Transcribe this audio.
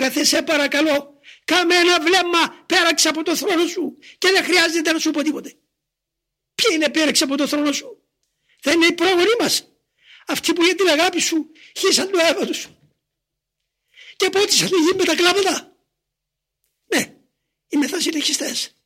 αγαθέ, σε παρακαλώ, κάμε ένα βλέμμα πέραξε από το θρόνο σου και δεν χρειάζεται να σου πω τίποτε. Ποιοι είναι πέραξε από το θρόνο σου; Δεν είναι οι πρόγονοι μας. Αυτοί που για την αγάπη σου χύσαν το αίμα τους. Και πότισαν τη γη με τα κλάματα. Ναι, οι μεθασυνεχιστές.